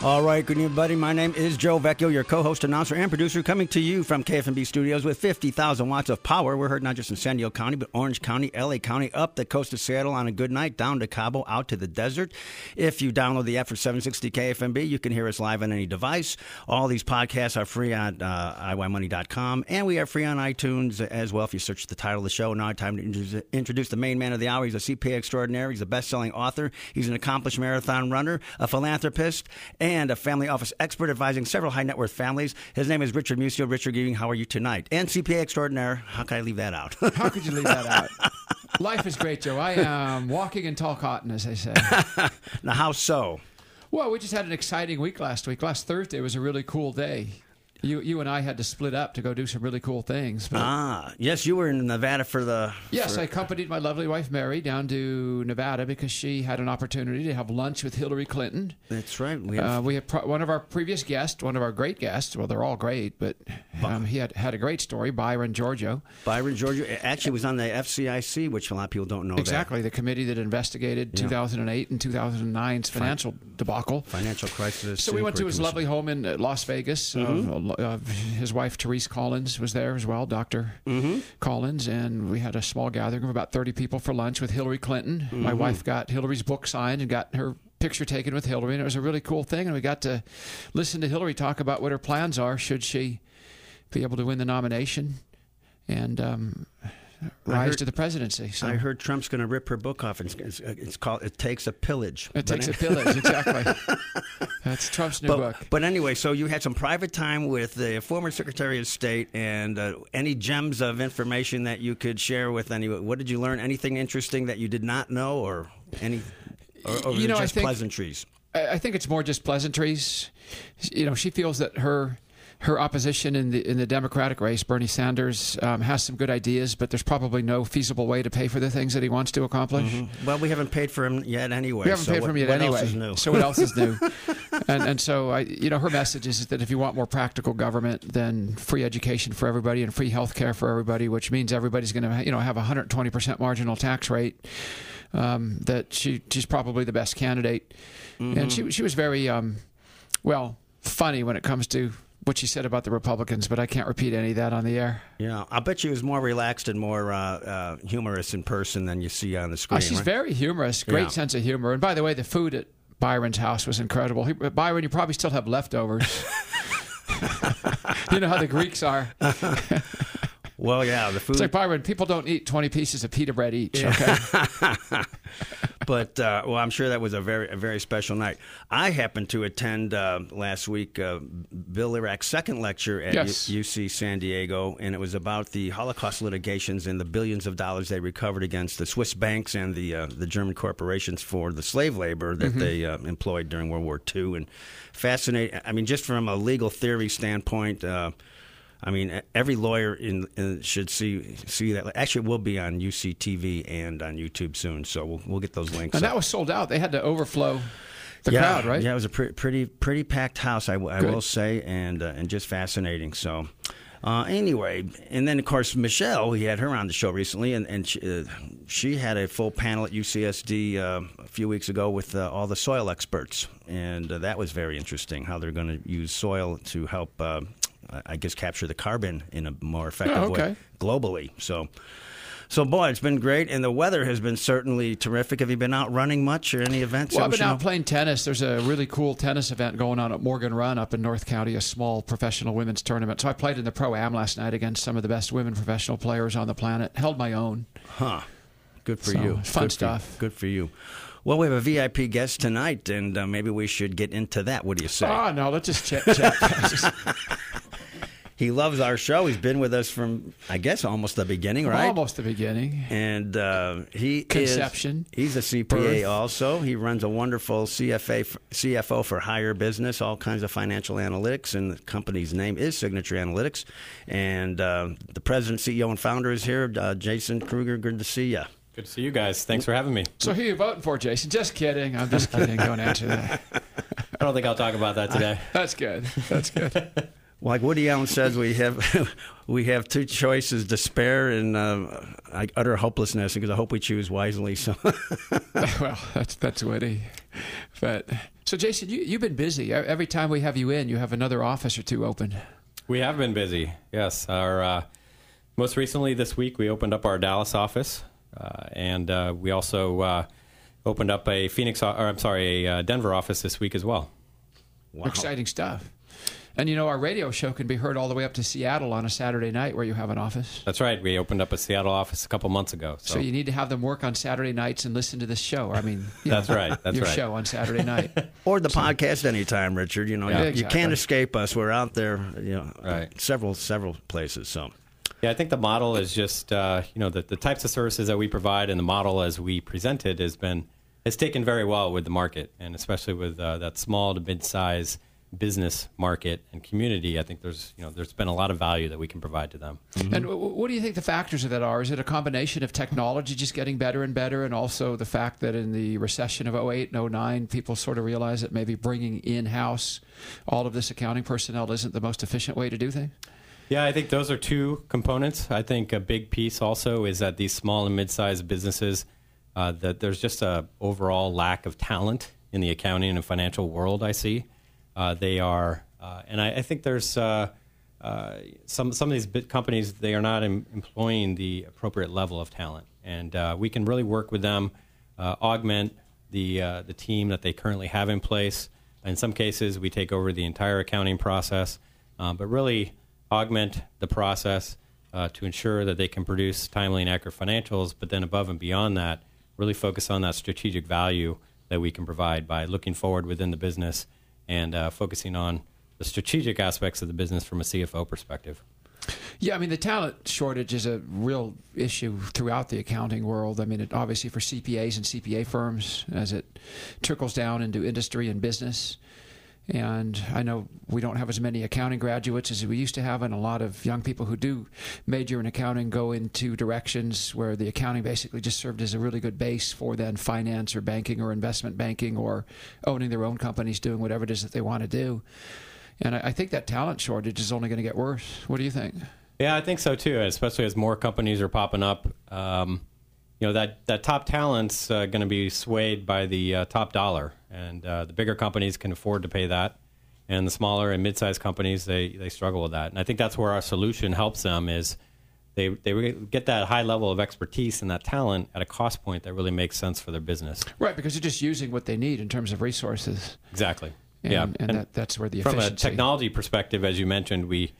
All right, good evening, buddy. My name is Joe Vecchio, your co-host, announcer, and producer, coming to you from KFMB Studios with 50,000 watts of power. We're heard not just in San Diego County, but Orange County, LA County, up the coast of Seattle on a good night, down to Cabo, out to the desert. If you download the app for 760 KFMB, you can hear us live on any device. All these podcasts are free on uh, iYmoney.com, and we are free on iTunes as well. If you search the title of the show, now time to introduce, the main man of the hour. He's a CPA extraordinary. He's a best-selling author. He's an accomplished marathon runner, a philanthropist, a family office expert advising several high net worth families. His name is Richard Musio. Richard Giving, how are you tonight? And CPA extraordinaire. How can I leave that out? How could you leave that out? Life is great, Joe. I am walking in tall cotton, as they say. now, how so? Well, we just had an exciting week last week. Last Thursday was a really cool day. You, you and I had to split up to go do some really cool things. But Ah, yes, you were in Nevada for the. yes, for- I accompanied my lovely wife Mary down to Nevada because she had an opportunity to have lunch with Hillary Clinton. That's right. We have, Uh, we had pro- one of our previous guests, one of our great guests. Well, they're all great, but um, he had had a great story. Byron Georgiou, Byron Georgiou actually was on the FCIC, which a lot of people don't know. that. exactly the committee that investigated 2008 and 2009's financial debacle. Financial crisis. So we went to his lovely home in uh, Las Vegas. Uh, uh, his wife Therese Collins was there as well, doctor Collins, and we had a small gathering of about thirty people for lunch with Hillary Clinton. My wife got Hillary's book signed and got her picture taken with Hillary, and it was a really cool thing. And we got to listen to Hillary talk about what her plans are should she be able to win the nomination and um, rise heard- to the presidency. So I heard Trump's going to rip her book off. It's, it's, it's called "It Takes a Pillage." it takes a pillage, exactly. That's Trump's new But, book. but anyway, so you had some private time with the former Secretary of State, and uh, any gems of information that you could share with anyone. What did you learn? Anything interesting that you did not know, or any, or, or You know, I just think- pleasantries? I I think it's more just pleasantries. You know, she feels that her her opposition in the in the Democratic race, Bernie Sanders, um, has some good ideas, but there's probably no feasible way to pay for the things that he wants to accomplish. Well, we haven't paid for him yet anyway. We haven't so paid what, for him yet what anyway. Else is new? So what else is new? and and so I, you know, her message is that if you want more practical government, then free education for everybody and free health care for everybody, which means everybody's going to you know have a 120 percent marginal tax rate. Um, that she she's probably the best candidate, and she she was very um, well funny when it comes to what she said about the Republicans, but I can't repeat any of that on the air. yeah, I bet she was more relaxed and more uh, uh, humorous in person than you see on the screen. Oh, she's right? very humorous, great Yeah. sense of humor. And by the way, the food at Byron's house was incredible. He, Byron, you probably still have leftovers. you know how the Greeks are. Well, yeah, the food. It's like Byron. People don't eat twenty pieces of pita bread each. Okay. but uh, well, I'm sure that was a very a very special night. I happened to attend uh, last week uh, Bill Lerach's second lecture at Yes. U- UC San Diego, and it was about the Holocaust litigations and the billions of dollars they recovered against the Swiss banks and the uh, the German corporations for the slave labor that they uh, employed during World War II. And fascinating. I mean, just from a legal theory standpoint. I mean, every lawyer in, in should see see that. Actually, it will be on UCTV and on YouTube soon, so we'll, we'll get those links. and up. that was sold out. They had to overflow the yeah, crowd, right? Yeah, it was a pre- pretty pretty packed house, I, Good. will say, and uh, and just fascinating. So. Uh, anyway, and then of course Michelle, we had her on the show recently, and and she, uh, she had a full panel at UCSD uh, a few weeks ago with uh, all the soil experts, and uh, that was very interesting. How they're going to use soil to help, uh, I guess, capture the carbon in a more effective Oh, way globally. So, so boy, it's been great, and the weather has been certainly terrific. Have you been out running much or any events? Well, I've been out playing tennis. There's a really cool tennis event going on at Morgan Run up in North County, a small professional women's tournament. So I played in the pro am last night against some of the best women professional players on the planet. Held my own. Huh. Good for So, you. fun Good for stuff. Good for you. Well, we have a VIP guest tonight, and uh, maybe we should get into that. What do you say? Ah, no, let's just chat. chat. He loves our show. He's been with us from, I guess, almost the beginning, right? Almost the beginning. And uh, he Conception. Is, he's a CPA Birth. also. He runs a wonderful CFA CFO for higher business, all kinds of financial analytics, and the company's name is Signature Analytics. And uh, the president, CEO, and founder is here, uh, Jason Kruger. Good to see you. Good to see you guys. Thanks for having me. So who are you voting for, Jason? Just kidding. I'm just kidding. Don't answer that. I don't think I'll talk about that today. That's good. That's good. Like Woody Allen says, we have we have two choices: despair and uh, utter hopelessness. Because I hope we choose wisely. So, well, that's that's Woody. But so, Jason, you you've been busy. Every time we have you in, you have another office or two open. We have been busy. Yes, our uh, most recently this week we opened up our Dallas office, uh, and uh, we also uh, opened up a Phoenix, or I'm sorry, a uh, Denver office this week as well. Wow. Exciting stuff. And you know, our radio show can be heard all the way up to Seattle on a Saturday night where you have an office. That's right. We opened up a Seattle office a couple months ago. So, so you need to have them work on Saturday nights and listen to this show. I mean, that's know, right. That's your right. show on Saturday night. or the so, podcast anytime, Richard. You know, yeah, you, exactly. you, can't escape us. We're out there, you know, right. several, several places. So. Yeah, I think the model is just, uh, you know, the, the types of services that we provide and the model as we presented has been, has taken very well with the market and especially with uh, that small to mid-size business market and community, I think there's you know there's been a lot of value that we can provide to them. Mm-hmm. And what do you think the factors of that are? Is it a combination of technology just getting better and better, and also the fact that in the recession of 08 and 09, people sort of realized that maybe bringing in house all of this accounting personnel isn't the most efficient way to do things? Yeah, I think those are two components. I think a big piece also is that these small and mid-sized businesses, uh, that there's just a overall lack of talent in the accounting and financial world. I see. Uh, they are, uh, and I, I, think there's uh, uh, some some of these big companies they are not em- employing the appropriate level of talent, and uh, we can really work with them, augment the the team that they currently have in place. In some cases, we take over the entire accounting process, but really augment the process to ensure that they can produce timely and accurate financials. But then above and beyond that, really focus on that strategic value that we can provide by looking forward within the business and uh, focusing on the strategic aspects of the business from a CFO perspective. Yeah, I mean the talent shortage is a real issue throughout the accounting world. I mean, it, obviously for CPAs and CPA firms as it trickles down into industry and business. And I know we don't have as many accounting graduates as we used to have, and a lot of young people who do major in accounting go into directions where the accounting basically just served as a really good base for then finance or banking or investment banking or owning their own companies, doing whatever it is that they want to do. And I, think that talent shortage is only going to get worse. What do you think? Yeah, I think so too, especially as more companies are popping up. Um, you know that that top talent's uh, going to be swayed by the uh, top dollar, and uh, the bigger companies can afford to pay that, and the smaller and mid-sized companies they they struggle with that. And I think that's where our solution helps them is they they get that high level of expertise and that talent at a cost point that really makes sense for their business. Right, because you're just using what they need in terms of resources. Exactly. And, yeah, and, and that, that's where the from efficiency. a technology perspective, as you mentioned, we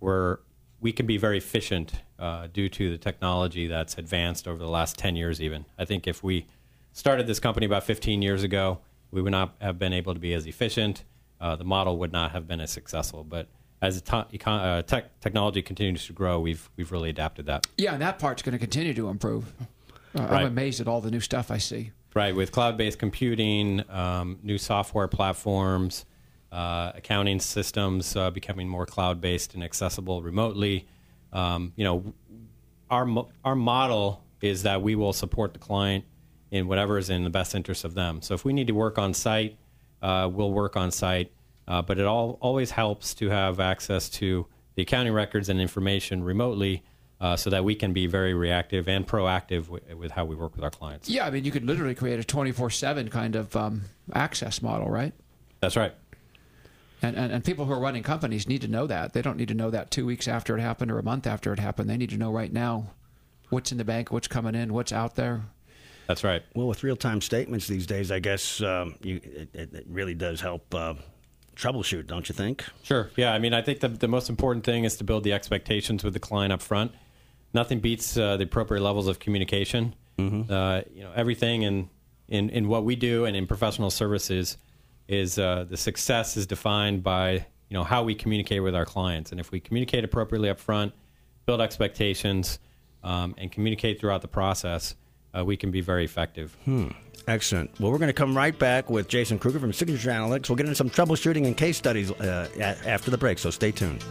were we can be very efficient uh, due to the technology that's advanced over the last 10 years, even. I think if we started this company about 15 years ago, we would not have been able to be as efficient. Uh, the model would not have been as successful. But as the uh, tech- technology continues to grow, we've, we've really adapted that. Yeah, and that part's going to continue to improve. Uh, right. I'm amazed at all the new stuff I see. Right, with cloud based computing, um, new software platforms uh, accounting systems uh, becoming more cloud based and accessible remotely. Um, you know, our our model is that we will support the client in whatever is in the best interest of them. So if we need to work on site, uh, we'll work on site. Uh, but it all always helps to have access to the accounting records and information remotely. Uh, so that we can be very reactive and proactive w- with how we work with our clients. Yeah, I mean, you could literally create a 24 7 kind of um, access model, right? That's right. And, and, and people who are running companies need to know that. They don't need to know that two weeks after it happened or a month after it happened. They need to know right now what's in the bank, what's coming in, what's out there. That's right. Well, with real time statements these days, I guess um, you, it, it, really does help uh, troubleshoot, don't you think? Sure. Yeah. I mean, I think the, the most important thing is to build the expectations with the client up front. Nothing beats uh, the appropriate levels of communication. Mm-hmm. Uh, you know, everything in, in, in what we do and in professional services is uh, the success is defined by you know how we communicate with our clients, and if we communicate appropriately up front, build expectations, um, and communicate throughout the process, uh, we can be very effective. Hmm. Excellent. Well, we're going to come right back with Jason Kruger from Signature Analytics. We'll get into some troubleshooting and case studies uh, after the break, so stay tuned.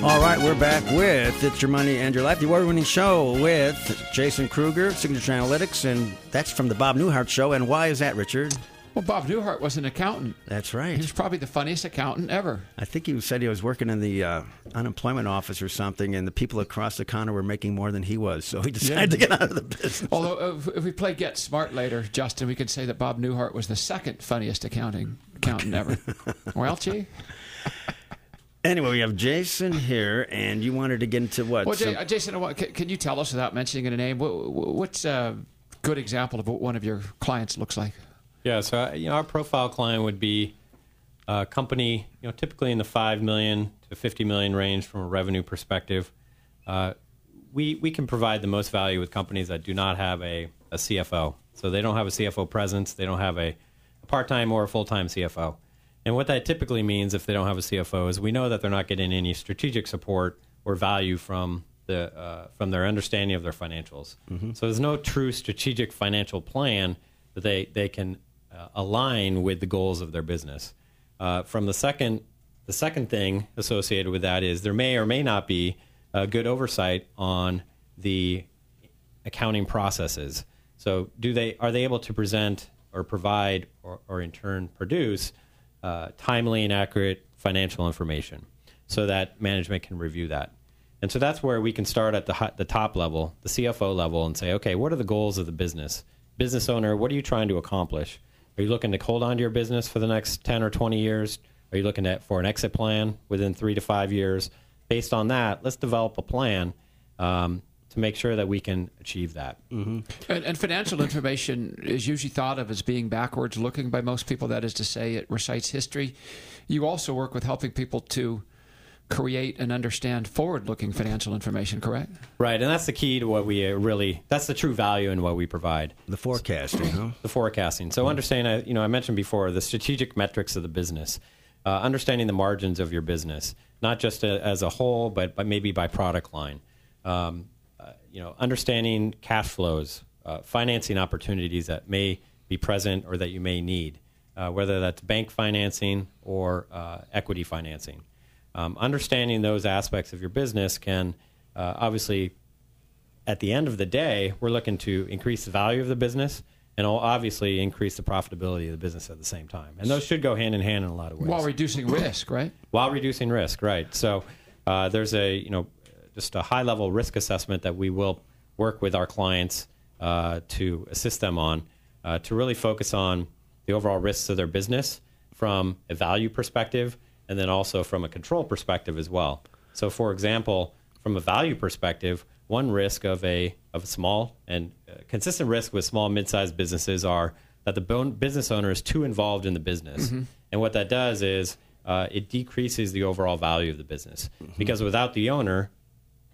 All right, we're back with It's Your Money and Your Life, the award winning show with Jason Kruger, Signature Analytics, and that's from the Bob Newhart Show. And why is that, Richard? Well, Bob Newhart was an accountant. That's He right. was probably the funniest accountant ever. I think he said he was working in the uh, unemployment office or something, and the people across the counter were making more than he was, so he decided to get out of the business. Although, if, if we play Get Smart later, Justin, we could say that Bob Newhart was the second funniest accounting accountant ever. well, gee. Anyway, we have Jason here, and you wanted to get into what? Well, some- Jay, uh, Jason, can, can you tell us without mentioning a name? What, what's a good example of what one of your clients looks like? Yeah, so uh, you know, our profile client would be a company, you know, typically in the five million to fifty million range from a revenue perspective. Uh, we we can provide the most value with companies that do not have a, a CFO. So they don't have a CFO presence. They don't have a, a part time or a full time CFO. And what that typically means, if they don't have a CFO, is we know that they're not getting any strategic support or value from the uh, from their understanding of their financials. So there's no true strategic financial plan that they they can uh, align with the goals of their business. Uh, from the second the second thing associated with that is there may or may not be a good oversight on the accounting processes. So, do they are they able to present or provide or, or in turn produce uh, timely and accurate financial information so that management can review that? And so that's where we can start at the the top level, the CFO level, and say, okay, what are the goals of the business? Business owner, what are you trying to accomplish? Are you looking to hold on to your business for the next ten or twenty years? Are you looking at for an exit plan within three to five years? Based on that, let's develop a plan um, to make sure that we can achieve that. And, and financial information is usually thought of as being backwards looking by most people. That is to say, it recites history. You also work with helping people to create and understand forward looking financial information, correct? Right, and that's the key to what we uh, really that's the true value in what we provide. the forecasting, huh? the forecasting. So understand, uh, you know, I mentioned before the strategic metrics of the business, uh, understanding the margins of your business, not just a, as a whole, but, but maybe by product line. Um, uh, you know, understanding cash flows, uh, financing opportunities that may be present or that you may need, uh, whether that's bank financing or uh, equity financing. Um, understanding those aspects of your business can uh, obviously at the end of the day, we're looking to increase the value of the business and obviously increase the profitability of the business at the same time. And those should go hand in hand in a lot of ways. While reducing risk, right? While reducing risk, right? So uh, there's a you know just a high level risk assessment that we will work with our clients uh, to assist them on uh, to really focus on the overall risks of their business from a value perspective and then also from a control perspective as well. So, for example, from a value perspective, one risk of a of a small and uh, consistent risk with small mid-sized businesses are that the business owner is too involved in the business, and what that does is uh, it decreases the overall value of the business. Because without the owner,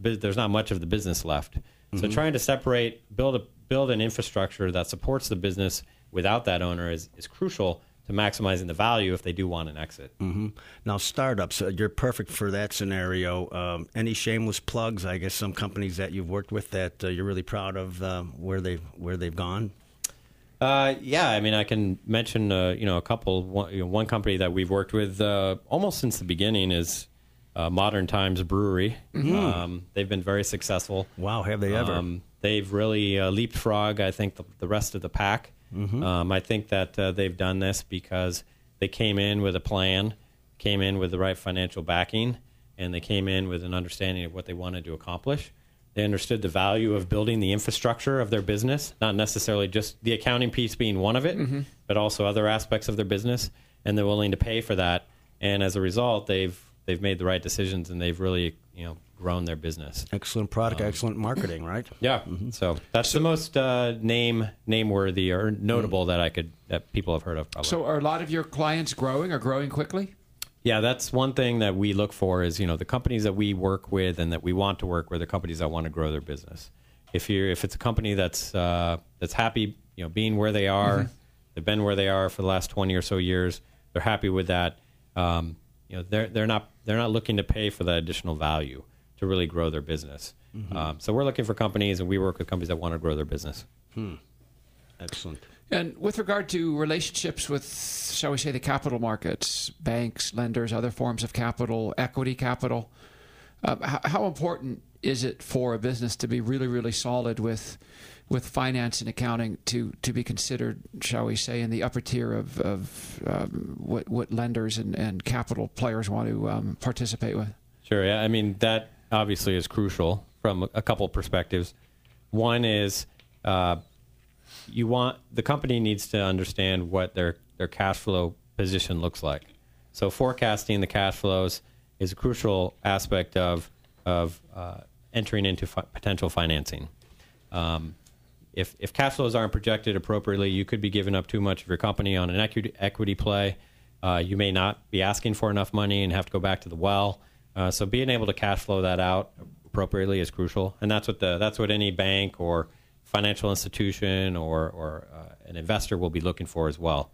there's not much of the business left. So trying to separate, build a build an infrastructure that supports the business without that owner is, is crucial to maximizing the value if they do want an exit. Now, startups, uh, you're perfect for that scenario. Um, any shameless plugs? I guess some companies that you've worked with that uh, you're really proud of uh, where they where they've gone. Uh, yeah, I mean, I can mention uh, you know a couple. One, you know, one company that we've worked with uh, almost since the beginning is uh, Modern Times Brewery. Um, they've been very successful. Wow, have they ever? Um, they've really uh, leapfrog, I think, the, the rest of the pack. Um, I think that uh, they've done this because they came in with a plan, came in with the right financial backing, and they came in with an understanding of what they wanted to accomplish. They understood the value of building the infrastructure of their business, not necessarily just the accounting piece being one of it, but also other aspects of their business, and they're willing to pay for that. And as a result, they've they've made the right decisions and they've really you know grown their business. excellent product, excellent marketing, right? Yeah. So that's the most uh, name name worthy or notable that I could that people have heard of. Probably. So, are a lot of your clients growing or growing quickly? yeah, that's one thing that we look for is you know the companies that we work with and that we want to work with are companies that want to grow their business. If you are if it's a company that's uh, that's happy you know being where they are, they've been where they are for the last twenty or so years, they're happy with that. Um, you know they're they're not they're not looking to pay for that additional value to really grow their business. Um, so we're looking for companies, and we work with companies that want to grow their business. Excellent. And with regard to relationships with, shall we say, the capital markets, banks, lenders, other forms of capital, equity capital, Uh, how, how important is it for a business to be really, really solid with with finance and accounting to to be considered, shall we say, in the upper tier of, of um, what what lenders and, and capital players want to um, participate with? Sure. Yeah. I mean that obviously is crucial from a couple perspectives. One is uh, you want the company needs to understand what their their cash flow position looks like. So forecasting the cash flows is a crucial aspect of of uh, entering into fi- potential financing. Um, if if cash flows aren't projected appropriately, you could be giving up too much of your company on an equity equity play. Uh, you may not be asking for enough money and have to go back to the well. Uh, so being able to cash flow that out appropriately is crucial, and that's what the that's what any bank or financial institution or or uh, an investor will be looking for as well.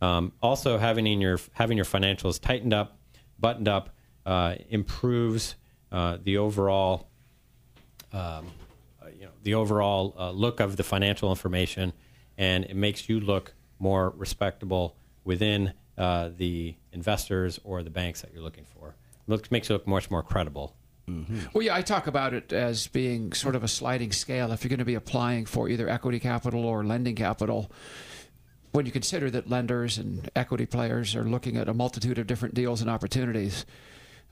Um, also, having in your having your financials tightened up, buttoned up, uh, improves uh, the overall um, you know the overall uh, look of the financial information, and it makes you look more respectable within uh, the investors or the banks that you're looking for. Looks makes you look much more credible. Mm-hmm. Well, yeah, I talk about it as being sort of a sliding scale. If you're going to be applying for either equity capital or lending capital, when you consider that lenders and equity players are looking at a multitude of different deals and opportunities,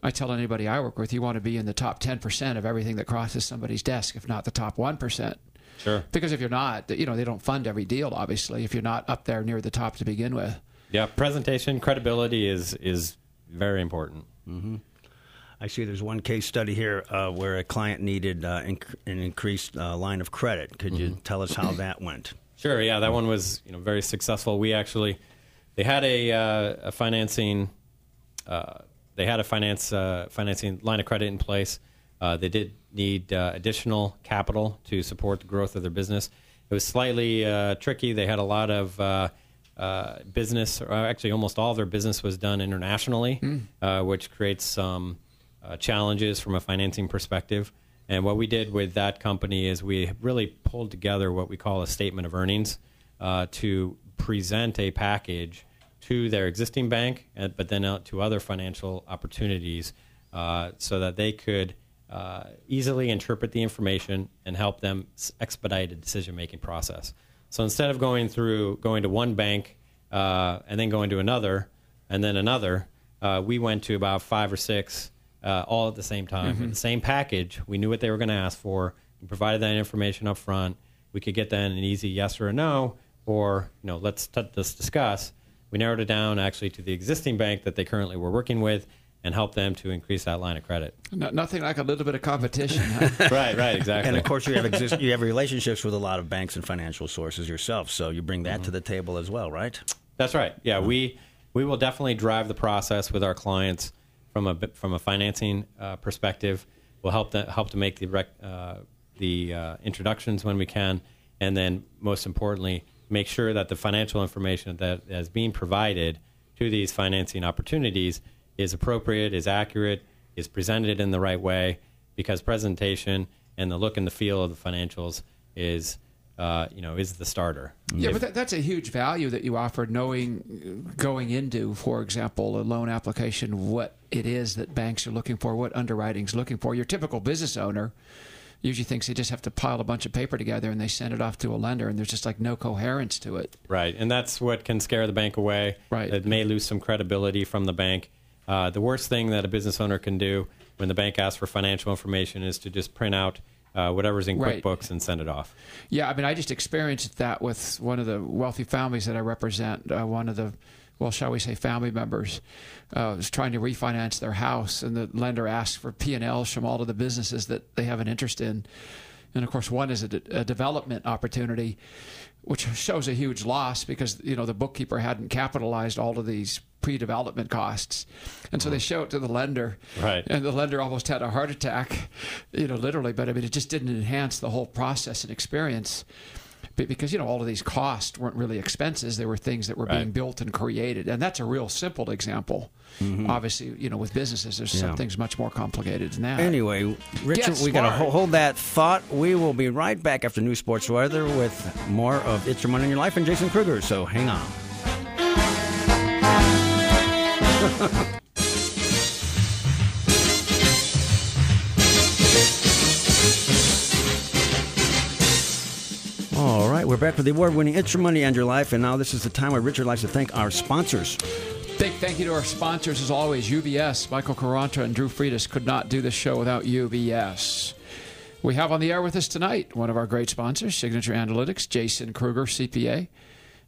I tell anybody I work with, you want to be in the top 10% of everything that crosses somebody's desk, if not the top 1%. Sure. Because if you're not, you know, they don't fund every deal, obviously, if you're not up there near the top to begin with. Yeah, presentation credibility is is very important. Mm-hmm. I see there's one case study here uh, where a client needed uh, inc- an increased uh, line of credit. Could mm-hmm. you tell us how that went? Sure. Yeah, that one was you know very successful. We actually they had a, uh, a financing uh, they had a finance uh, financing line of credit in place. they did need additional capital to support the growth of their business. It was slightly tricky. They had a lot of business, or actually almost all of their business was done internationally, mm. which creates some uh, challenges from a financing perspective. And what we did with that company is we really pulled together what we call a statement of earnings uh, to present a package to their existing bank, but then out to other financial opportunities uh, so that they could uh, easily interpret the information and help them expedite a decision making process. So instead of going through going to one bank uh, and then going to another and then another, uh, we went to about five or six uh, all at the same time. Mm-hmm. the same package, we knew what they were going to ask for. We provided that information up front. We could get then an easy yes or a no, or you know, let's t- let's discuss. We narrowed it down actually to the existing bank that they currently were working with, and help them to increase that line of credit. No, nothing like a little bit of competition. Huh? right, right, exactly. And of course, you have exist- you have relationships with a lot of banks and financial sources yourself, so you bring that mm-hmm. to the table as well, right? That's right. Yeah, mm-hmm. we we will definitely drive the process with our clients from a from a financing uh, perspective. We'll help to, help to make the rec, uh, the uh, introductions when we can, and then most importantly, make sure that the financial information that is being provided to these financing opportunities is appropriate, is accurate, is presented in the right way, because presentation and the look and the feel of the financials is uh, you know, is the starter. Yeah, if, but that, that's a huge value that you offer, knowing going into, for example, a loan application, what it is that banks are looking for, what underwriting's looking for. Your typical business owner usually thinks they just have to pile a bunch of paper together and they send it off to a lender, and there's just like no coherence to it. Right, and that's what can scare the bank away. Right, it may lose some credibility from the bank. Uh, the worst thing that a business owner can do when the bank asks for financial information is to just print out uh, whatever's in right. QuickBooks and send it off. Yeah, I mean, I just experienced that with one of the wealthy families that I represent. Uh, one of the, well, shall we say, family members uh, was trying to refinance their house, and the lender asked for P and Ls from all of the businesses that they have an interest in. And of course, one is a, de- a development opportunity, which shows a huge loss because you know the bookkeeper hadn't capitalized all of these pre-development costs, and so they show it to the lender, right? And the lender almost had a heart attack, you know, literally. But I mean, it just didn't enhance the whole process and experience because you know all of these costs weren't really expenses; they were things that were right. being built and created, and that's a real simple example. Mm-hmm. Obviously, you know, with businesses, there's yeah. some things much more complicated than that. Anyway, Richard, we got to hold that thought. We will be right back after new sports weather with more of It's Your Money in Your Life and Jason Kruger. So hang on. we're back with the award winning It's Your Money and Your Life. And now this is the time where Richard likes to thank our sponsors. Big thank you to our sponsors, as always UBS. Michael Caranta and Drew Friedis could not do this show without UBS. We have on the air with us tonight one of our great sponsors, Signature Analytics, Jason Kruger, CPA.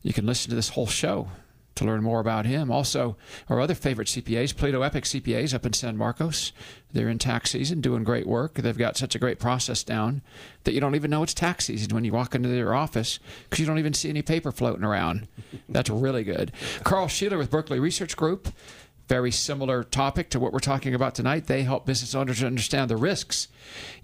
You can listen to this whole show to learn more about him. Also, our other favorite CPAs, Plato Epic CPAs up in San Marcos. They're in tax season doing great work. They've got such a great process down that you don't even know it's tax season when you walk into their office because you don't even see any paper floating around. That's really good. Carl Sheeler with Berkeley Research Group very similar topic to what we're talking about tonight. They help business owners understand the risks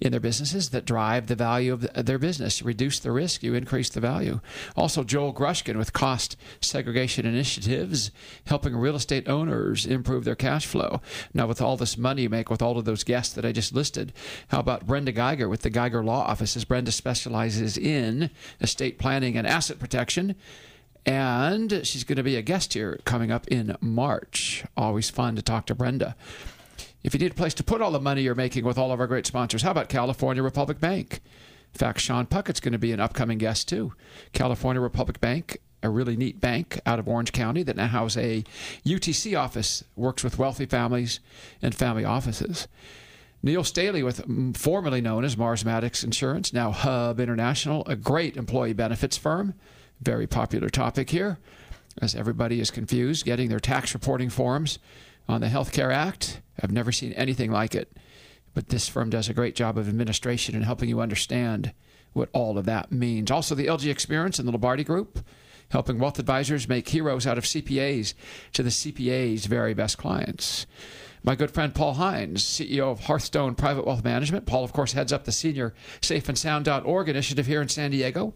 in their businesses that drive the value of their business. You reduce the risk, you increase the value. Also, Joel Grushkin with Cost Segregation Initiatives, helping real estate owners improve their cash flow. Now, with all this money you make with all of those guests that I just listed, how about Brenda Geiger with the Geiger Law Offices? Brenda specializes in estate planning and asset protection. And she's going to be a guest here coming up in March. Always fun to talk to Brenda. If you need a place to put all the money you're making with all of our great sponsors, how about California Republic Bank? In fact, Sean Puckett's going to be an upcoming guest too. California Republic Bank, a really neat bank out of Orange County that now has a UTC office, works with wealthy families and family offices. Neil Staley, with formerly known as Mars Maddox Insurance, now Hub International, a great employee benefits firm very popular topic here, as everybody is confused getting their tax reporting forms on the Health Care Act. I've never seen anything like it, but this firm does a great job of administration and helping you understand what all of that means. Also, the LG Experience and the Lombardi Group, helping wealth advisors make heroes out of CPAs to the CPA's very best clients. My good friend Paul Hines, CEO of Hearthstone Private Wealth Management. Paul, of course, heads up the senior safeandsound.org initiative here in San Diego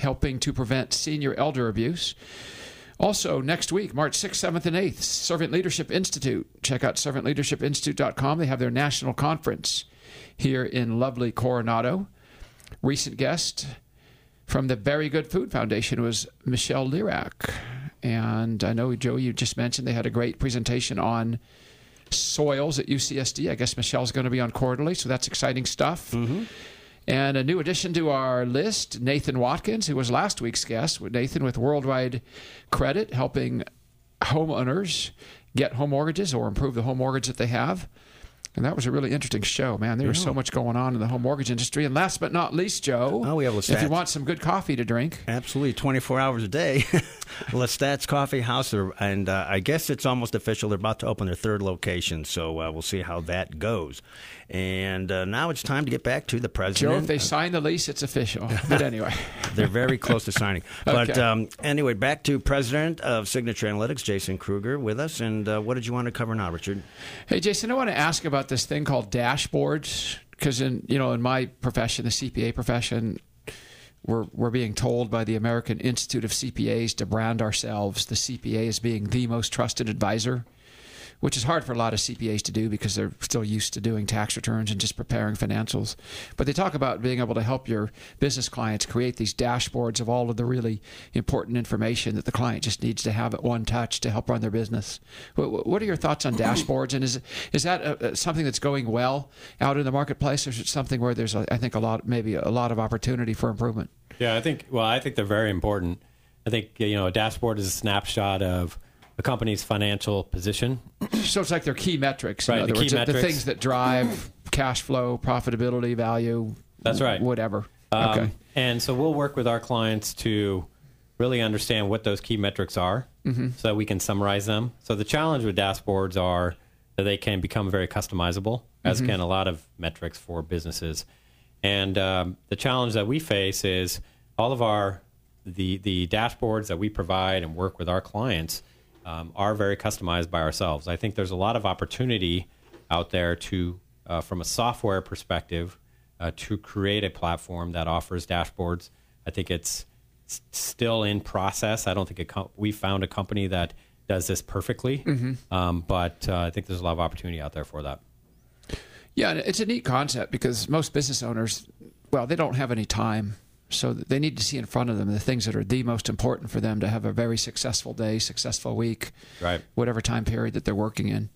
helping to prevent senior elder abuse. Also, next week, March 6th, 7th, and 8th, Servant Leadership Institute. Check out servantleadershipinstitute.com. They have their national conference here in lovely Coronado. Recent guest from the Very Good Food Foundation was Michelle Lerach. And I know, Joe, you just mentioned they had a great presentation on soils at UCSD. I guess Michelle's going to be on quarterly, so that's exciting stuff. Mm-hmm. And a new addition to our list, Nathan Watkins, who was last week's guest. Nathan with Worldwide Credit, helping homeowners get home mortgages or improve the home mortgage that they have. And that was a really interesting show, man. There yeah. was so much going on in the home mortgage industry. And last but not least, Joe, oh, we have if you want some good coffee to drink, absolutely, twenty four hours a day, Lestat's Coffee House, and uh, I guess it's almost official. They're about to open their third location, so uh, we'll see how that goes. And uh, now it's time to get back to the president. Joe, if they sign the lease, it's official. But anyway, they're very close to signing. But okay. um, anyway, back to president of Signature Analytics, Jason Kruger, with us. And uh, what did you want to cover now, Richard? Hey, Jason, I want to ask about this thing called dashboards because in you know in my profession, the CPA profession, we're, we're being told by the American Institute of CPAs to brand ourselves, the CPA, as being the most trusted advisor which is hard for a lot of CPAs to do because they're still used to doing tax returns and just preparing financials. But they talk about being able to help your business clients create these dashboards of all of the really important information that the client just needs to have at one touch to help run their business. What are your thoughts on dashboards? And is is that a, something that's going well out in the marketplace, or is it something where there's, I think, a lot, maybe a lot of opportunity for improvement? Yeah, I think. Well, I think they're very important. I think you know a dashboard is a snapshot of a company's financial position. So it's like their key metrics. Right, the words, key metrics. The things that drive cash flow, profitability, value. That's right. Whatever. Um, okay. And so we'll work with our clients to really understand what those key metrics are mm-hmm. so that we can summarize them. So the challenge with dashboards are that they can become very customizable, as mm-hmm. can a lot of metrics for businesses. And um, the challenge that we face is all of our the the dashboards that we provide and work with our clients um, are very customized by ourselves. I think there's a lot of opportunity out there to, uh, from a software perspective, uh, to create a platform that offers dashboards. I think it's still in process. I don't think co- we found a company that does this perfectly, mm-hmm. um, but uh, I think there's a lot of opportunity out there for that. Yeah, it's a neat concept because most business owners, well, they don't have any time so they need to see in front of them the things that are the most important for them to have a very successful day, successful week, right? Whatever time period that they're working in.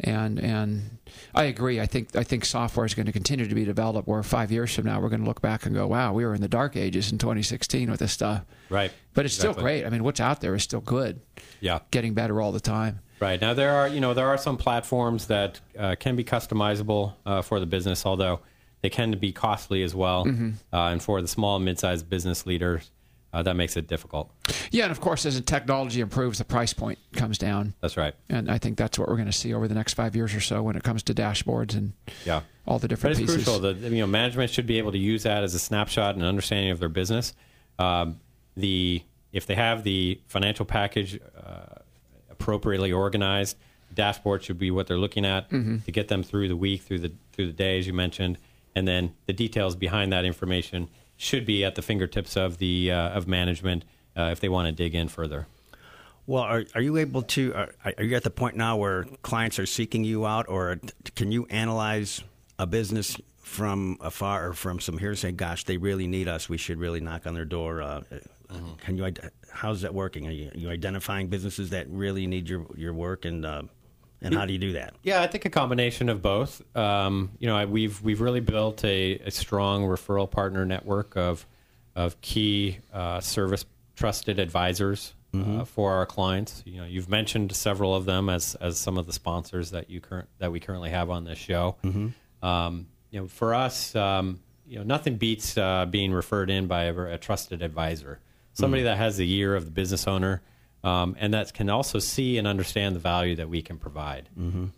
and and I agree. I think I think software is going to continue to be developed. Where five years from now, we're going to look back and go, "Wow, we were in the dark ages in 2016 with this stuff." Right. But it's Exactly. still great. I mean, what's out there is still good. Yeah. Getting better all the time. Right now, there are you know there are some platforms that uh, can be customizable uh, for the business, although they can be costly as well. Mm-hmm. Uh, and for the small and mid-sized business leaders, uh, that makes it difficult. Yeah, and of course, as the technology improves, the price point comes down. That's right. And I think that's what we're going to see over the next five years or so when it comes to dashboards and Yeah. all the But different it's pieces. crucial that you know management should be able to use that as a snapshot and understanding of their business. Um, the if they have the financial package uh, appropriately organized, dashboard should be what they're looking at Mm-hmm. to get them through the week, through the through the day, as you mentioned, and then the details behind that information should be at the fingertips of the uh, of management uh, if they want to dig in further. Well, are, are you able to? Are, are you at the point now where clients are seeking you out, or can you analyze a business from afar or from some hearsay? Gosh, they really need us. We should really knock on their door. Uh, Can you? How's that working? Are you, are you identifying businesses that really need your your work, and uh, and how do you do that? Yeah, I think a combination of both. Um, you know, I, we've we've really built a, a strong referral partner network of of key uh, service trusted advisors uh, for our clients. You know, you've mentioned several of them as as some of the sponsors that you current that we currently have on this show. Um, you know, for us, um, you know, nothing beats uh, being referred in by a, a trusted advisor, somebody that has the ear of the business owner, um, and that can also see and understand the value that we can provide.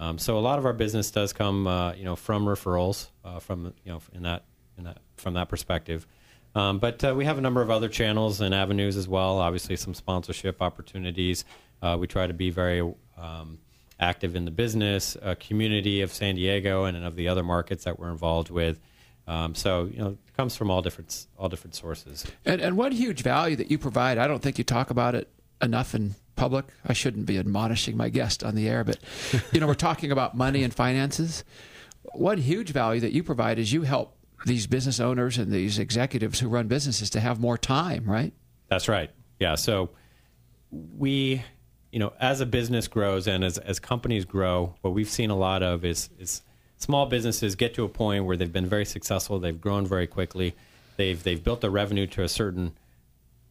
Um, so a lot of our business does come, uh, you know, from referrals, uh, from you know, in that in that from that perspective. Um, but uh, we have a number of other channels and avenues as well. Obviously, some sponsorship opportunities. Uh, we try to be very um, active in the business uh, community of San Diego and of the other markets that we're involved with. Um, so you know, it comes from all different all different sources. And, and one huge value that you provide, I don't think you talk about it enough in public. I shouldn't be admonishing my guest on the air, but you know, we're talking about money and finances. One huge value that you provide is you help these business owners and these executives who run businesses to have more time, right? That's right. Yeah. So we, you know, as a business grows and as, as companies grow, what we've seen a lot of is, is small businesses get to a point where they've been very successful. They've grown very quickly. They've, they've built their revenue to a certain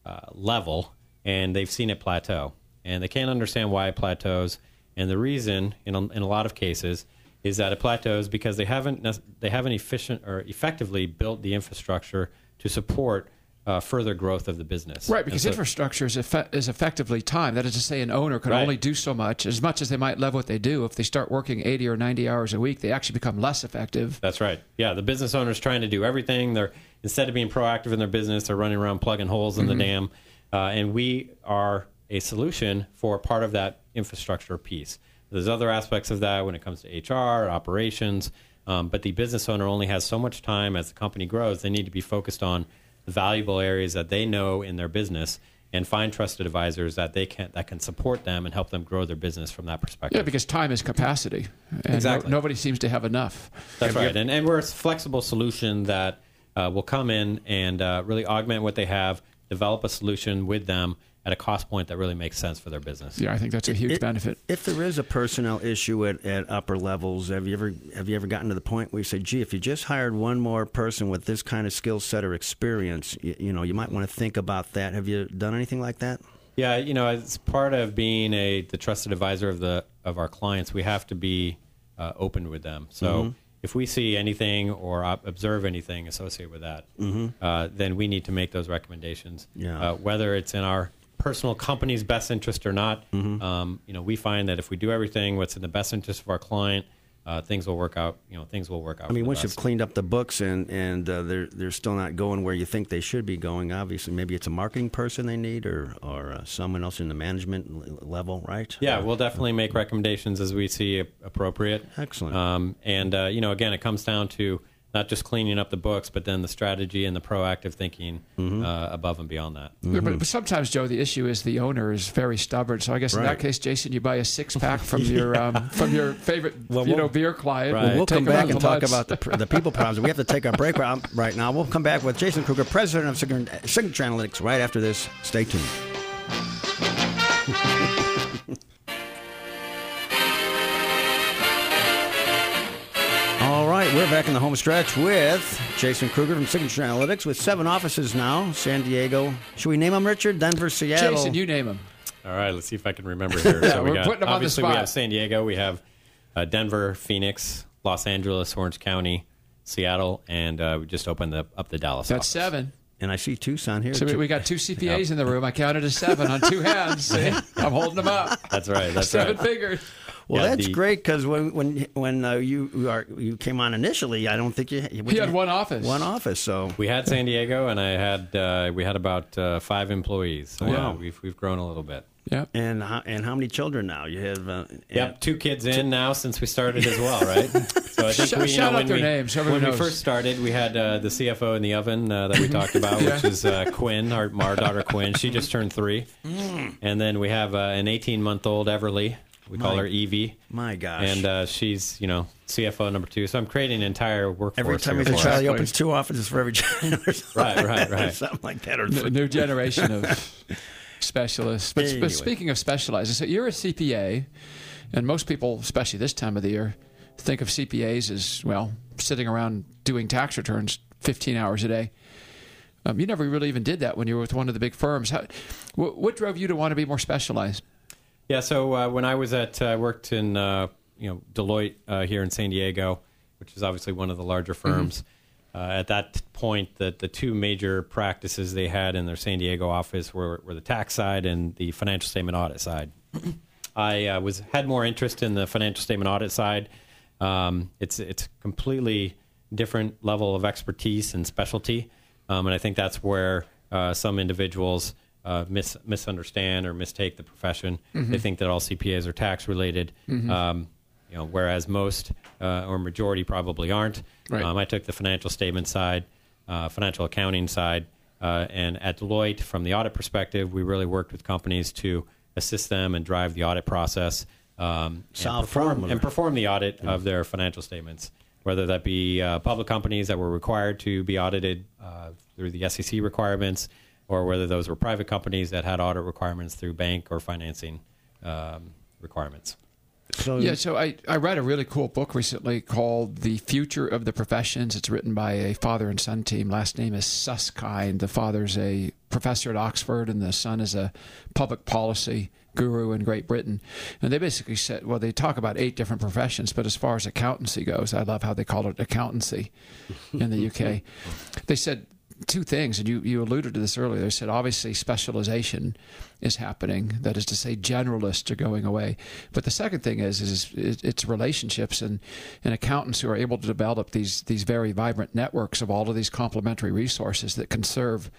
uh, level and they've seen it plateau. And they can't understand why it plateaus. And the reason, in a, in a lot of cases, is that it plateaus because they haven't they haven't efficient or effectively built the infrastructure to support uh, further growth of the business. Right, because so- infrastructure is, effe- is effectively time. That is to say, an owner can Right. only do so much. As much as they might love what they do, if they start working 80 or 90 hours a week, they actually become less effective. That's right. Yeah, the business owner's trying to do everything. They're instead of being proactive in their business, they're running around plugging holes in the dam. Uh, and we are a solution for part of that infrastructure piece. There's other aspects of that when it comes to HR, operations, um, but the business owner only has so much time as the company grows. They need to be focused on the valuable areas that they know in their business and find trusted advisors that they can that can support them and help them grow their business from that perspective. Yeah, because time is capacity. And no- Exactly. nobody seems to have enough. That's right. And, and we're a flexible solution that uh, will come in and uh, really augment what they have, develop a solution with them at a cost point that really makes sense for their business. Yeah, I think that's a huge It- benefit. If there is a personnel issue at, at upper levels, have you ever have you ever gotten to the point where you say, "Gee, if you just hired one more person with this kind of skill set or experience, you, you know, you might want to think about that." Have you done anything like that? Yeah, you know, as part of being a the trusted advisor of the of our clients, we have to be uh, open with them. So if we see anything or observe anything associated with that, uh, then we need to make those recommendations. Yeah. Uh, whether it's in our personal company's best interest or not, um, you know, we find that if we do everything what's in the best interest of our client, uh, things will work out. You know, things will work out. I mean, once you've cleaned up the books and and uh, they're they're still not going where you think they should be going. Obviously, maybe it's a marketing person they need, or or uh, someone else in the management l- level, right? Yeah, we'll definitely make recommendations as we see appropriate. Excellent. Um, and uh, you know, again, it comes down to not just cleaning up the books, but then the strategy and the proactive thinking Mm-hmm. uh, above and beyond that. Yeah, But, but sometimes, Joe, the issue is the owner is very stubborn. So I guess in that case, Jason, you buy a six pack from your um, from your favorite Well, you we'll- know beer client. Well, we'll take come back and talk lunch. about the, the people problems. We have to take our break right right now. We'll come back with Jason Kruger, president of Signature, Signature Analytics, right after this. Stay tuned. We're back in the home stretch with Jason Kruger from Signature Analytics with seven offices now. San Diego. Should we name them, Richard? Denver, Seattle. Jason, you name them. All right, let's see if I can remember here. Yeah, so we we're got, putting them on the obviously we spot. have San Diego, we have uh, Denver, Phoenix, Los Angeles, Orange County, Seattle, and uh, we just opened the, up the Dallas. That's office. seven. and I see Tucson here. So we, too. we got two CPAs in the room. I counted as seven on two hands. See? I'm holding them up. That's right. That's Seven right. fingers. Well, yeah, that's the- great because when when when uh, you you, are, you came on initially, I don't think you you He had one office. one office. So We had San Diego, and I had uh, we had about uh, five employees. So yeah, Wow. we've we've grown a little bit. Yep. and how, and how many children now you have? Uh, Yep, two kids in now since we started as well, right? So I think Shout- we, you shout know, out their we, names, everyone when we first started, we had uh, the CFO in the oven uh, that we talked about, Yeah. which is uh, Quinn, our, our daughter Quinn. She just turned three, Mm. and then we have uh, an 18 month old Everly. We call her Evie, my gosh. and uh, she's you know CFO number two. So I'm creating an entire workforce. every time here he's a for us. child, he opens two offices for every child. Right, right, right. something like that. Or N- new generation of specialists. But, Anyway. but speaking of specializing, so you're a CPA, and most people, especially this time of the year, think of CPAs as well sitting around doing tax returns 15 hours a day. Um, you never really even did that when you were with one of the big firms. How, what, what drove you to want to be more specialized? Yeah, so uh, when I was at, uh, I worked in, uh, you know, Deloitte uh, here in San Diego, which is obviously one of the larger firms. Uh, at that point, the, the two major practices they had in their San Diego office were, were the tax side and the financial statement audit side. I uh, was had more interest in the financial statement audit side. Um, it's it's completely different level of expertise and specialty, um, and I think that's where uh, some individuals uh, mis- misunderstand or mistake the profession. They think that all CPAs are tax related, um, you know, whereas most uh, or majority probably aren't. Right. Um, I took the financial statement side, uh, financial accounting side, uh, and at Deloitte, from the audit perspective, we really worked with companies to assist them and drive the audit process. Um, and perform, and perform the audit of their financial statements, whether that be uh, public companies that were required to be audited uh, through the SEC requirements, or whether those were private companies that had audit requirements through bank or financing um, requirements. So Yeah, so I, I read a really cool book recently called The Future of the Professions. It's written by a father and son team. Last name is Susskind. The father's a professor at Oxford, and the son is a public policy guru in Great Britain. And they basically said, well, they talk about eight different professions, but as far as accountancy goes, I love how they call it accountancy in the UK. They said two things, and you, you alluded to this earlier. They said obviously specialization is happening. That is to say, generalists are going away. But the second thing is is, is it's relationships and, and accountants who are able to develop these these very vibrant networks of all of these complementary resources that can serve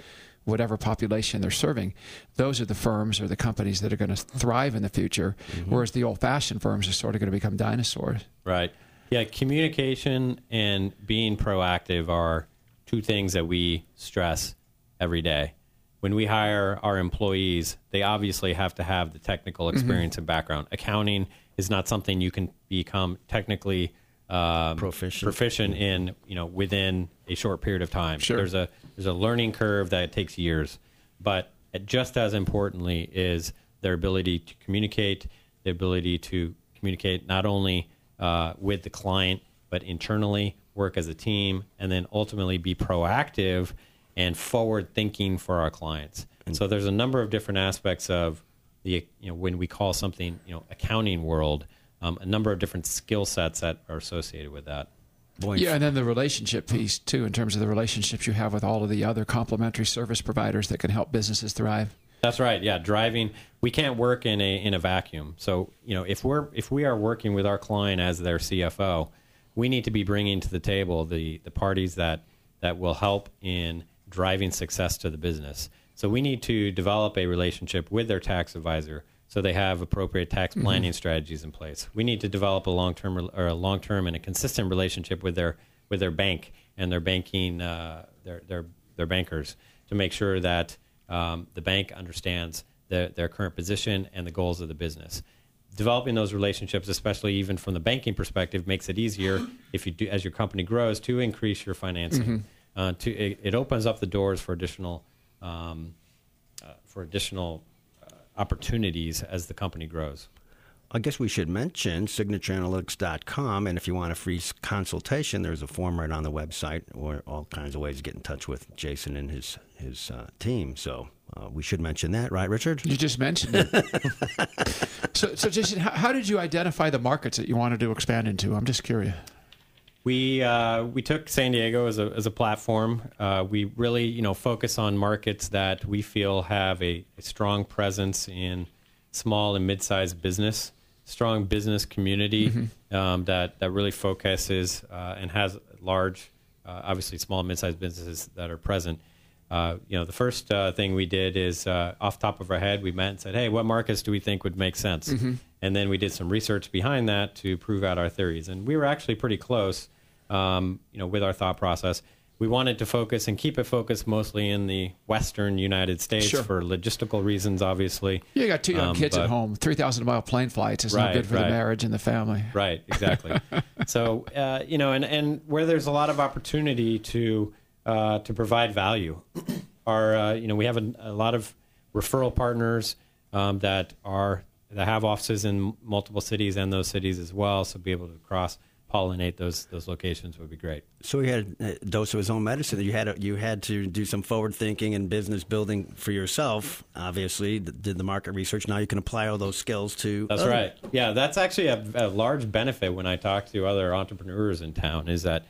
whatever population they're serving. Those are the firms or the companies that are going to thrive in the future, mm-hmm. whereas the old-fashioned firms are sort of going to become dinosaurs. Right. Yeah, communication and being proactive are two things that we stress every day. When we hire our employees, they obviously have to have the technical experience and background. Accounting is not something you can become technically um, Proficient. proficient in, you know, within a short period of time. Sure. There's a there's a learning curve that takes years, but just as importantly is their ability to communicate, the ability to communicate not only uh, with the client but internally, work as a team, and then ultimately be proactive and forward thinking for our clients. And so there's a number of different aspects of the you know when we call something you know accounting world, um, a number of different skill sets that are associated with that. boy, Yeah, and then the relationship piece too, in terms of the relationships you have with all of the other complementary service providers that can help businesses thrive. That's right. Yeah, driving. We can't work in a in a vacuum. So you know, if we're if we are working with our client as their CFO, we need to be bringing to the table the the parties that that will help in driving success to the business. So we need to develop a relationship with their tax advisor so they have appropriate tax planning strategies in place. We need to develop a long term or a long term and a consistent relationship with their with their bank and their banking uh, their their their bankers to make sure that um, the bank understands their, their current position and the goals of the business. Developing those relationships, especially even from the banking perspective, makes it easier if you do as your company grows to increase your financing. Uh, to it, it opens up the doors for additional um, uh, for additional uh, opportunities as the company grows. I guess we should mention signatureanalytics.com. And if you want a free consultation, there's a form right on the website or all kinds of ways to get in touch with Jason and his, his uh, team. So uh, we should mention that, right, Richard? You just mentioned it. so, so Jason, how, how did you identify the markets that you wanted to expand into? I'm just curious. We uh, we took San Diego as a as a platform. Uh, we really you know focus on markets that we feel have a, a strong presence in small and mid-sized business, strong business community um, that that really focuses uh, and has large, uh, obviously small and mid-sized businesses that are present. Uh, you know, the first uh, thing we did is uh, off top of our head, we met and said, "Hey, what markets do we think would make sense?" And then we did some research behind that to prove out our theories. And we were actually pretty close, um, you know, with our thought process. We wanted to focus and keep it focused mostly in the Western United States Sure. for logistical reasons, obviously. You got two young Um, kids at home. Three thousand mile plane flights is not good for right. the marriage and the family. Right, exactly. so uh, you know, and and where there's a lot of opportunity to uh, to provide value, are uh, you know we have a, a lot of referral partners um, that are that have offices in multiple cities and those cities as well. So be able to cross pollinate those those locations would be great. So he had a dose of his own medicine. You had you had to do some forward thinking and business building for yourself. Obviously, did the market research. Now you can apply all those skills to. That's other- right. Yeah, that's actually a, a large benefit when I talk to other entrepreneurs in town is that,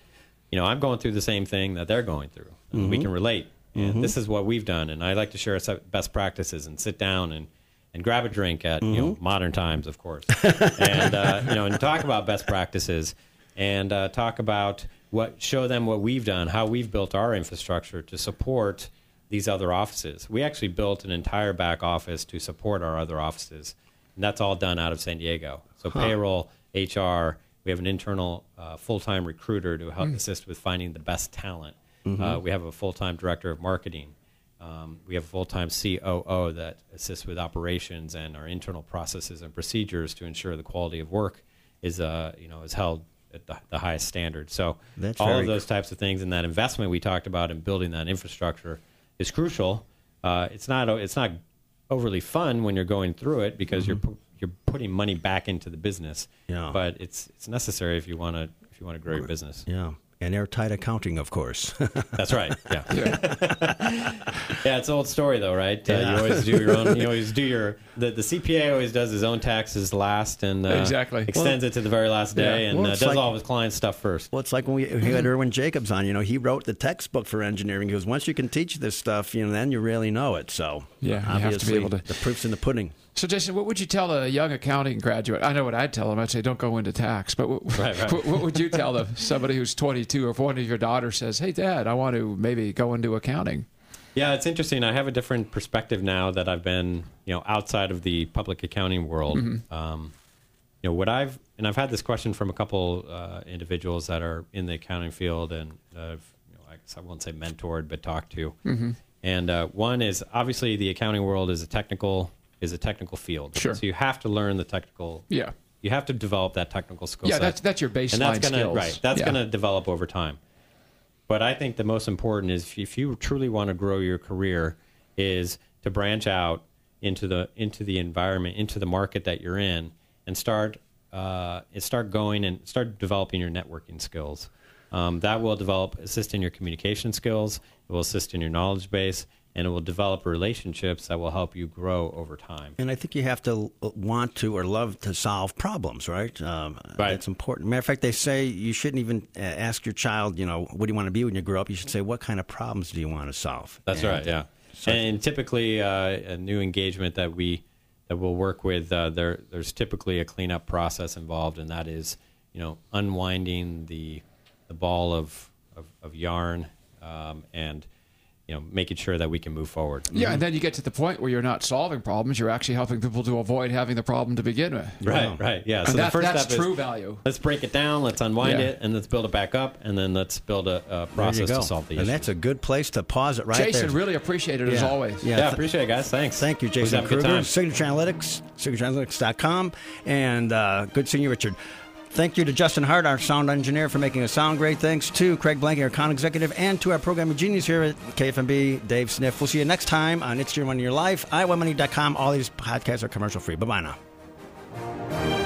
you know, I'm going through the same thing that they're going through. And We can relate. And this is what we've done. And I like to share best practices and sit down and, and grab a drink at, you know, modern times, of course. and, uh, you know, and talk about best practices and uh, talk about what, show them what we've done, how we've built our infrastructure to support these other offices. We actually built an entire back office to support our other offices, and that's all done out of San Diego. So payroll, HR, we have an internal uh, full-time recruiter to help assist with finding the best talent. Uh, we have a full-time director of marketing. Um, we have a full-time COO that assists with operations and our internal processes and procedures to ensure the quality of work is, uh, you know, is held at the, the highest standard. So That's all of those types of things and that investment we talked about in building that infrastructure is crucial. Uh, it's not it's not overly fun when you're going through it because you're pu- you're putting money back into the business. Yeah. But it's it's necessary if you want to if you want to grow your business. Yeah, and airtight accounting, of course. That's right. Yeah. yeah, it's an old story though, right? Uh, you always do your own. You always do your. The, the CPA always does his own taxes last and uh, Exactly. extends it to the very last day Yeah. and Well, uh, does like- all of his clients' stuff first. well, it's like when we, we had Irwin Jacobs on. You know, he wrote the textbook for engineering. He goes, once you can teach this stuff, you know, then you really know it. So Yeah, you have to be obviously, able to- The proof's in the pudding. So, Jason, what would you tell a young accounting graduate? I know what I'd tell them. I'd say, don't go into tax. But what, Right, right. what, would you tell them? Somebody who's 22, or if one of your daughters says, hey, Dad, I want to maybe go into accounting. Yeah, it's interesting. I have a different perspective now that I've been, you know, outside of the public accounting world. Um, you know, what I've and I've had this question from a couple uh, individuals that are in the accounting field, and I've, you know, I, guess I won't say mentored, but talked to. And uh, one is obviously the accounting world is a technical is a technical field. Sure. So you have to learn the technical. Yeah. You have to develop that technical skill Yeah, set. that's- that's your baseline and that's gonna, skills. Right. That's Yeah. going to develop over time. But I think the most important is if you truly want to grow your career, is to branch out into the into the environment, into the market that you're in, and start uh, and start going and start developing your networking skills. Um, that will develop assist in your communication skills. It will assist in your knowledge base, and it will develop relationships that will help you grow over time. And I think you have to want to or love to solve problems, right? Um, Right. That's important. Matter of fact, they say you shouldn't even uh, ask your child, you know, what do you want to be when you grow up? You should say, what kind of problems do you want to solve? That's And- right. Yeah. and typically, uh, a new engagement that we that we'll work with, uh, there there's typically a cleanup process involved, and that is, you know, unwinding the the ball of of, of yarn um, and you know making sure that we can move forward. Yeah, and then you get to the point where you're not solving problems; you're actually helping people to avoid having the problem to begin with. Right. Right. Yeah. So And the first that's step true is value. let's break it down, let's unwind Yeah. it, and let's build it back up, and then let's build a, a process to solve the and issue. that's a good place to pause it right Jason, there. really appreciate it as always. Yeah. yeah, th- appreciate it, guys. Thanks. Thank you, Jason have a good Kruger. time. Signature Analytics, signatureanalytics.com. And uh, good seeing you, Richard. Thank you to Justin Hart, our sound engineer, for making us sound great. Thanks to Craig Blanky, our account executive, and to our programming genius here at KFMB, Dave Sniff. We'll see you next time on It's Your Money, Your Life, iWebMoney.com. All these podcasts are commercial free. Bye bye now.